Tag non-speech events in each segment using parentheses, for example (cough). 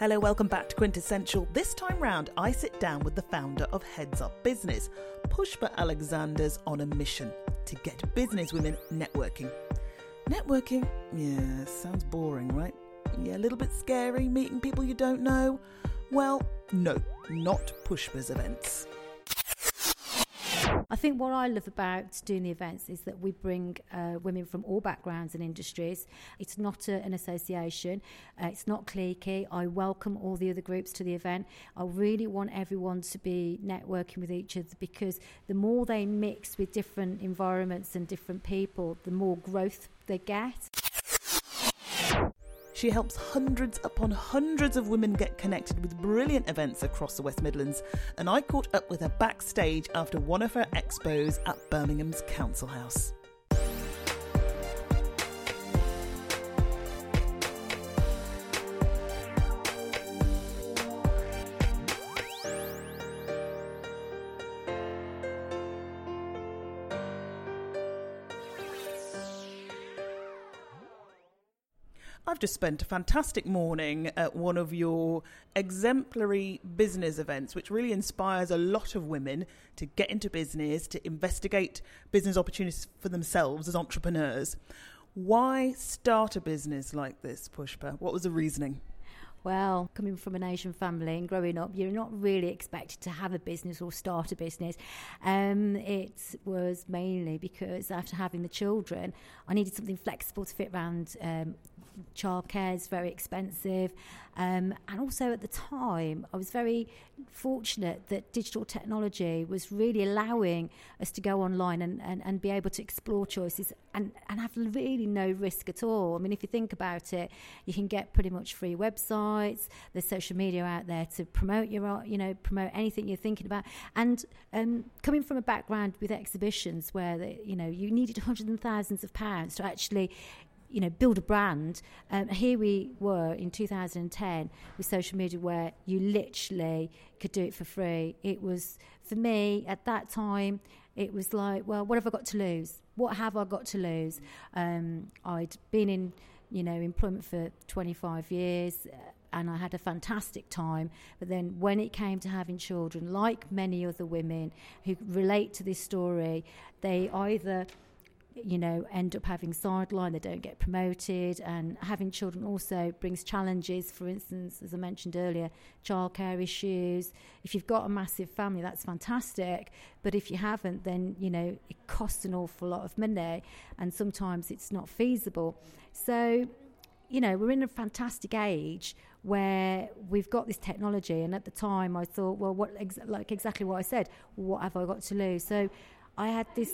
Hello, welcome back to Quintessential. This time round, I sit down with the founder of Heads Up Business, Pushpa Alexander's on a mission to get business women networking. Networking? Yeah, sounds boring, right? Yeah, a little bit scary, meeting people you don't know. Well, no, not Pushpa's events. I think what I love about doing the events is that we bring uh, women from all backgrounds and industries. It's not a, an association, uh, it's not cliquey. I welcome all the other groups to the event. I really want everyone to be networking with each other because the more they mix with different environments and different people, the more growth they get. She helps hundreds upon hundreds of women get connected with brilliant events across the West Midlands, and I caught up with her backstage after one of her expos at Birmingham's Council House. I've just spent a fantastic morning at one of your exemplary business events, which really inspires a lot of women to get into business, to investigate business opportunities for themselves as entrepreneurs. Why start a business like this, Pushpa? What was the reasoning? Well, coming from an Asian family and growing up, you're not really expected to have a business or start a business. Um, it was mainly because after having the children, I needed something flexible to fit around um, childcare is very expensive. Um, and also at the time, I was very fortunate that digital technology was really allowing us to go online and, and, and be able to explore choices and, and have really no risk at all. I mean, if you think about it, you can get pretty much free websites, there's social media out there to promote your, you know, promote anything you're thinking about. And um, coming from a background with exhibitions where, the, you know, you needed hundreds and thousands of pounds to actually you know, build a brand. Um, here we were in 2010 with social media where you literally could do it for free. It was, for me, at that time, it was like, well, what have I got to lose? What have I got to lose? Um, I'd been in, you know, employment for 25 years uh, and I had a fantastic time. But then when it came to having children, like many other women who relate to this story, they either you know, end up having sideline, they don't get promoted, and having children also brings challenges. For instance, as I mentioned earlier, childcare issues. If you've got a massive family, that's fantastic, but if you haven't, then you know it costs an awful lot of money, and sometimes it's not feasible. So, you know, we're in a fantastic age where we've got this technology, and at the time, I thought, well, what ex- like exactly what I said, what have I got to lose? So, I had this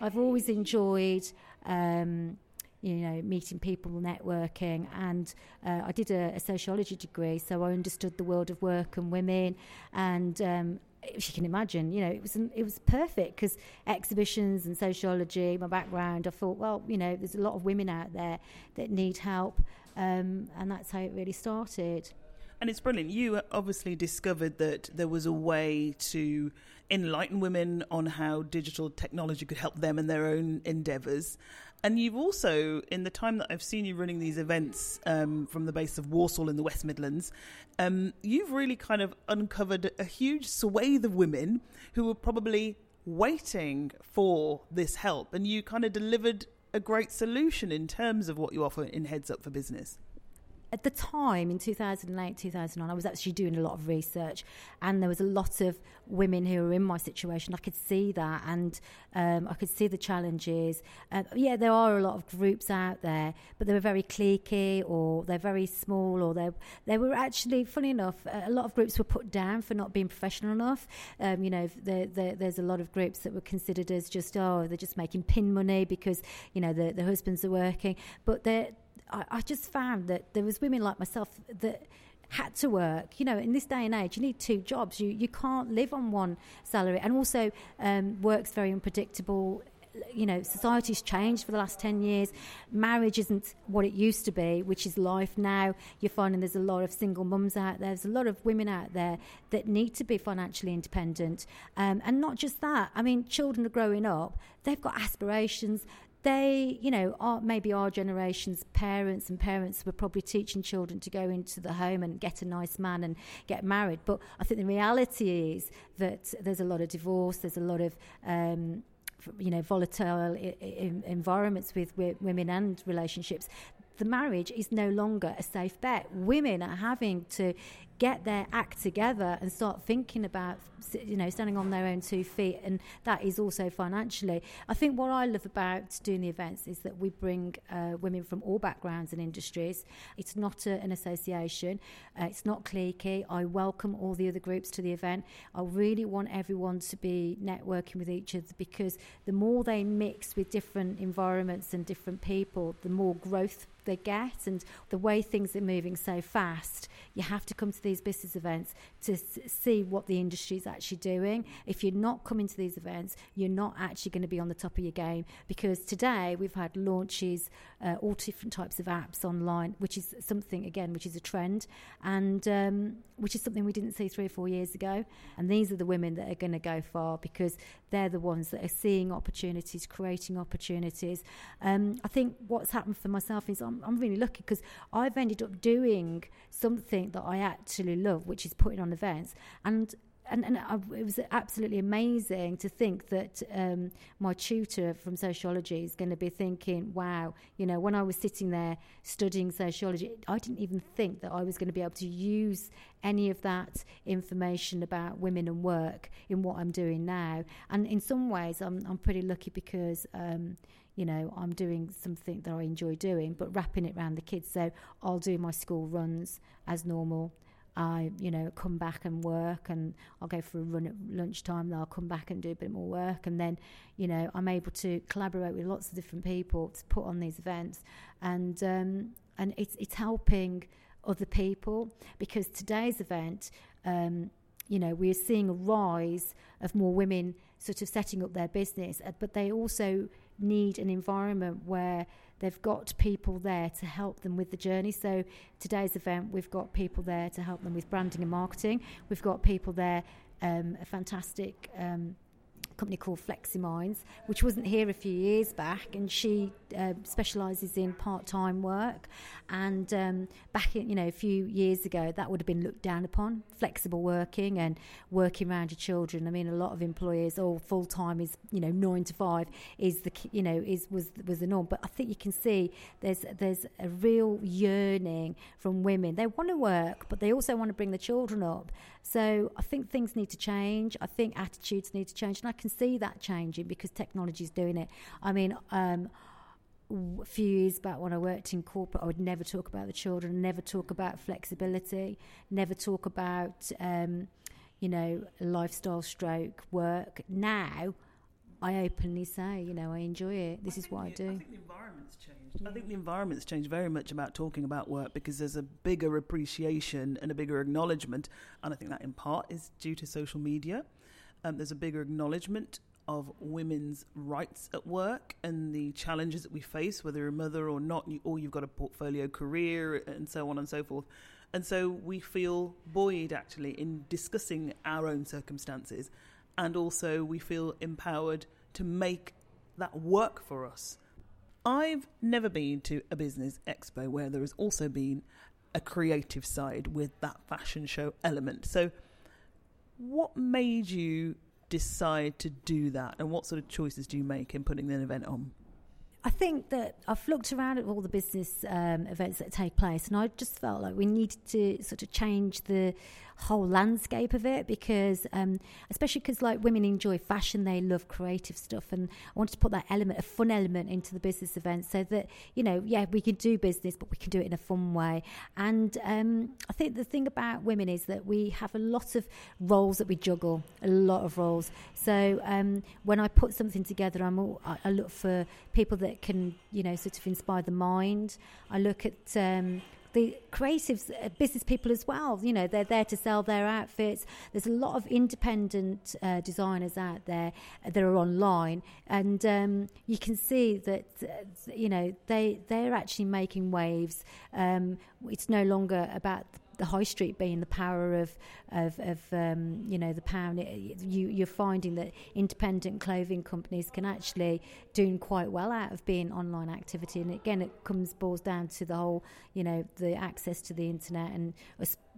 I've always enjoyed. Um, you know, meeting people, networking, and uh, I did a, a, sociology degree, so I understood the world of work and women, and um, if you can imagine, you know, it was it was perfect because exhibitions and sociology, my background, I thought, well, you know, there's a lot of women out there that need help, um, and that's how it really started. And it's brilliant. You obviously discovered that there was a way to enlighten women on how digital technology could help them in their own endeavours. And you've also, in the time that I've seen you running these events um, from the base of Walsall in the West Midlands, um, you've really kind of uncovered a huge swathe of women who were probably waiting for this help. And you kind of delivered a great solution in terms of what you offer in Heads Up for Business at the time in 2008 2009 i was actually doing a lot of research and there was a lot of women who were in my situation. I could see that and um, i could see the challenges. Uh, yeah there are a lot of groups out there but they were very cliquey or they're very small or they they were actually funny enough a lot of groups were put down for not being professional enough. Um, you know there's a lot of groups that were considered as just oh they're just making pin money because you know the, the husbands are working. But they're I, I just found that there was women like myself that had to work. You know, in this day and age, you need two jobs. You you can't live on one salary, and also um, work's very unpredictable. You know, society's changed for the last 10 years. Marriage isn't what it used to be, which is life now. You're finding there's a lot of single mums out there. There's a lot of women out there that need to be financially independent. Um, and not just that, I mean, children are growing up, they've got aspirations, they, you know, are maybe our generation's parents and parents were probably teaching children to go into the home and get a nice man and get married. But I think the reality is that there's a lot of divorce, there's a lot of um, you know volatile I- I- environments with, with women and relationships the marriage is no longer a safe bet women are having to get their act together and start thinking about you know standing on their own two feet and that is also financially. I think what i love about doing the events is that we bring uh, women from all backgrounds and industries. It's not a, an association. Uh, it's not cliquey. I welcome all the other groups to the event. I really want everyone to be networking with each other because the more they mix with different environments and different people the more growth they get and the way things are moving so fast you have to come to these business events to s- see what the industry is actually doing. If you're not coming to these events you're not actually going to be on the top of your game because today we've had launches uh, all different types of apps online which is something again which is a trend and um, which is something we didn't see three or four years ago. And these are the women that are going to go far because they're the ones that are seeing opportunities creating opportunities. Um, I think what's happened for myself is I'm, I'm really lucky because I've ended up doing something that I actually love, which is putting on events. And and, and I, it was absolutely amazing to think that um, my tutor from sociology is going to be thinking, wow, you know, when I was sitting there studying sociology, I didn't even think that I was going to be able to use any of that information about women and work in what I'm doing now. And in some ways, I'm, I'm pretty lucky because. Um, you know, I'm doing something that I enjoy doing, but wrapping it around the kids. So I'll do my school runs as normal. I, you know, come back and work, and I'll go for a run at lunchtime. Then I'll come back and do a bit more work, and then, you know, I'm able to collaborate with lots of different people to put on these events, and um, and it's it's helping other people because today's event, um, you know, we're seeing a rise of more women sort of setting up their business, but they also need an environment where they've got people there to help them with the journey. So today's event, we've got people there to help them with branding and marketing. We've got people there, um, a fantastic. Um, company called FlexiMinds, which wasn't here a few years back, and she uh, specialises in part-time work. And um, back, in, you know, a few years ago, that would have been looked down upon. Flexible working and working around your children. I mean, a lot of employers, oh, full-time is, you know, nine to five is the, you know, is was was the norm. But I think you can see there's there's a real yearning from women. They want to work, but they also want to bring the children up. So I think things need to change. I think attitudes need to change, and I can see that changing because technology is doing it. I mean, um, a few years back when I worked in corporate, I would never talk about the children, never talk about flexibility, never talk about, um, you know, lifestyle stroke work. Now, I openly say, you know, I enjoy it. This I is what I do. I think the environment's changed. I think the environment's changed very much about talking about work because there's a bigger appreciation and a bigger acknowledgement, and I think that in part is due to social media. Um, there's a bigger acknowledgement of women's rights at work and the challenges that we face, whether you're a mother or not, you, or you've got a portfolio career and so on and so forth. And so we feel buoyed actually in discussing our own circumstances, and also we feel empowered to make that work for us. I've never been to a business expo where there has also been a creative side with that fashion show element. So, what made you decide to do that, and what sort of choices do you make in putting an event on? I think that I've looked around at all the business um, events that take place, and I just felt like we needed to sort of change the whole landscape of it because, um, especially because like women enjoy fashion, they love creative stuff, and I wanted to put that element, a fun element, into the business event so that you know, yeah, we can do business, but we can do it in a fun way. And um, I think the thing about women is that we have a lot of roles that we juggle, a lot of roles. So um, when I put something together, I'm all, I, I look for people that can, you know, sort of inspire the mind. I look at um, the creatives, uh, business people as well. You know, they're there to sell their outfits. There's a lot of independent uh, designers out there that are online, and um, you can see that uh, you know they they're actually making waves. Um, it's no longer about the high street being the power of of, of um, you know the pound. You you're finding that independent clothing companies can actually doing quite well out of being online activity. And again, it comes boils down to the whole you know the access to the internet and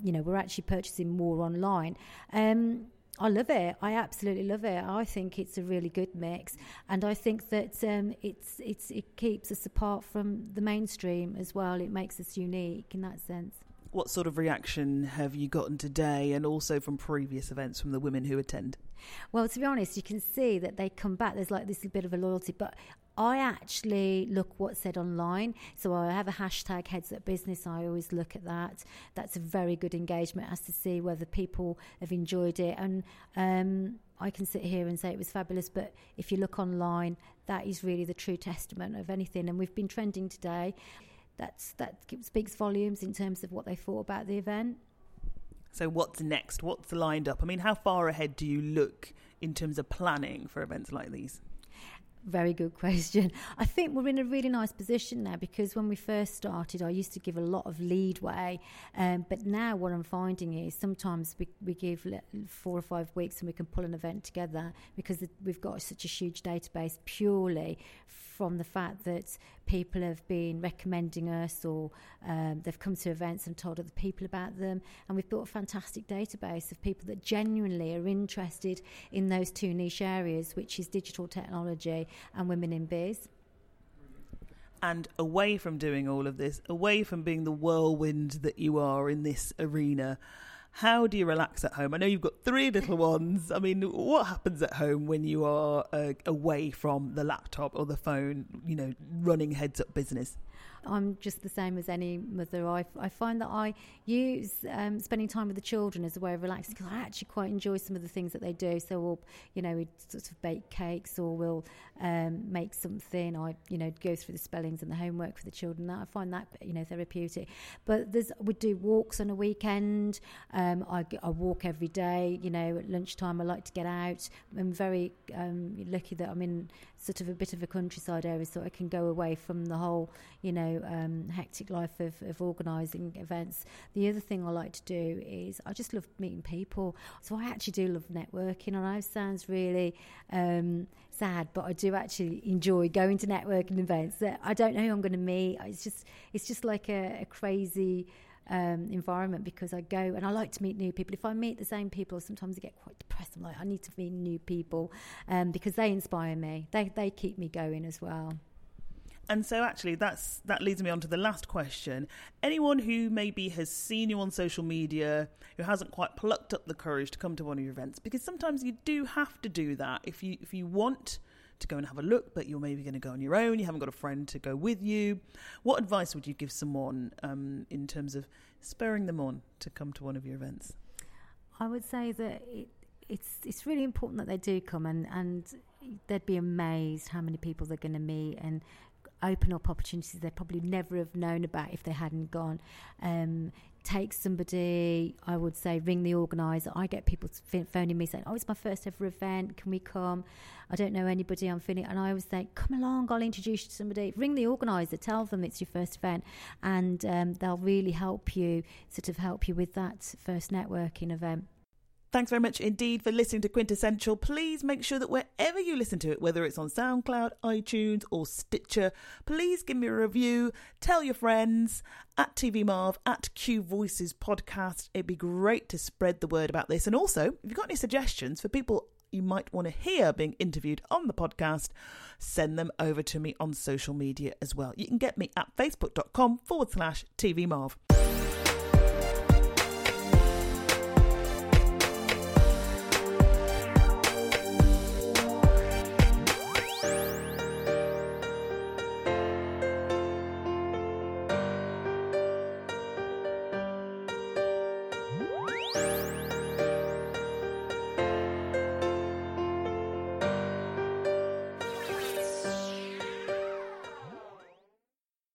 you know we're actually purchasing more online. Um, I love it. I absolutely love it. I think it's a really good mix, and I think that um, it's it's it keeps us apart from the mainstream as well. It makes us unique in that sense. What sort of reaction have you gotten today, and also from previous events from the women who attend? Well, to be honest, you can see that they come back. There's like this bit of a loyalty, but I actually look what's said online. So I have a hashtag heads up business. I always look at that. That's a very good engagement as to see whether people have enjoyed it. And um, I can sit here and say it was fabulous, but if you look online, that is really the true testament of anything. And we've been trending today. That's that speaks volumes in terms of what they thought about the event. So what's next? What's lined up? I mean, how far ahead do you look in terms of planning for events like these? Very good (laughs) question. I think we're in a really nice position now because when we first started, I used to give a lot of leadway, um, but now what I'm finding is sometimes we, we give four or five weeks and we can pull an event together because we've got such a huge database purely from the fact that people have been recommending us or um, they've come to events and told other people about them. And we've built a fantastic database of people that genuinely are interested in those two niche areas, which is digital technology and women in biz. And away from doing all of this, away from being the whirlwind that you are in this arena, how do you relax at home? I know you've got three little ones. I mean, what happens at home when you are uh, away from the laptop or the phone, you know, running heads up business? I'm just the same as any mother. I, I find that I use um, spending time with the children as a way of relaxing because I actually quite enjoy some of the things that they do. So we'll, you know, we sort of bake cakes or we'll um, make something. I, you know, go through the spellings and the homework for the children. That I find that you know therapeutic. But there's we do walks on a weekend. Um, I, I walk every day. You know, at lunchtime I like to get out. I'm very um, lucky that I'm in sort of a bit of a countryside area, so I can go away from the whole, you know, um, hectic life of, of organising events. The other thing I like to do is I just love meeting people. So I actually do love networking. I know it sounds really um, sad, but I do actually enjoy going to networking events. I don't know who I'm going to meet. It's just it's just like a, a crazy um, environment because I go and I like to meet new people. If I meet the same people, sometimes I get quite depressed. I'm like, I need to meet new people um, because they inspire me. They they keep me going as well. And so, actually, that's that leads me on to the last question. Anyone who maybe has seen you on social media who hasn't quite plucked up the courage to come to one of your events, because sometimes you do have to do that if you if you want to go and have a look, but you're maybe going to go on your own, you haven't got a friend to go with you. What advice would you give someone um, in terms of spurring them on to come to one of your events? I would say that it, it's it's really important that they do come and, and they'd be amazed how many people they're going to meet and open up opportunities they probably never have known about if they hadn't gone. Um, take somebody, I would say, ring the organiser. I get people phoning me saying, Oh, it's my first ever event. Can we come? I don't know anybody. I'm feeling, and I always say, Come along, I'll introduce you to somebody. Ring the organiser, tell them it's your first event, and um, they'll really help you, sort of help you with that first networking event. Thanks very much indeed for listening to Quintessential. Please make sure that wherever you listen to it, whether it's on SoundCloud, iTunes, or Stitcher, please give me a review. Tell your friends at TV Marv, at Q Voices Podcast. It'd be great to spread the word about this. And also, if you've got any suggestions for people you might want to hear being interviewed on the podcast, send them over to me on social media as well. You can get me at facebook.com forward slash TV Marv.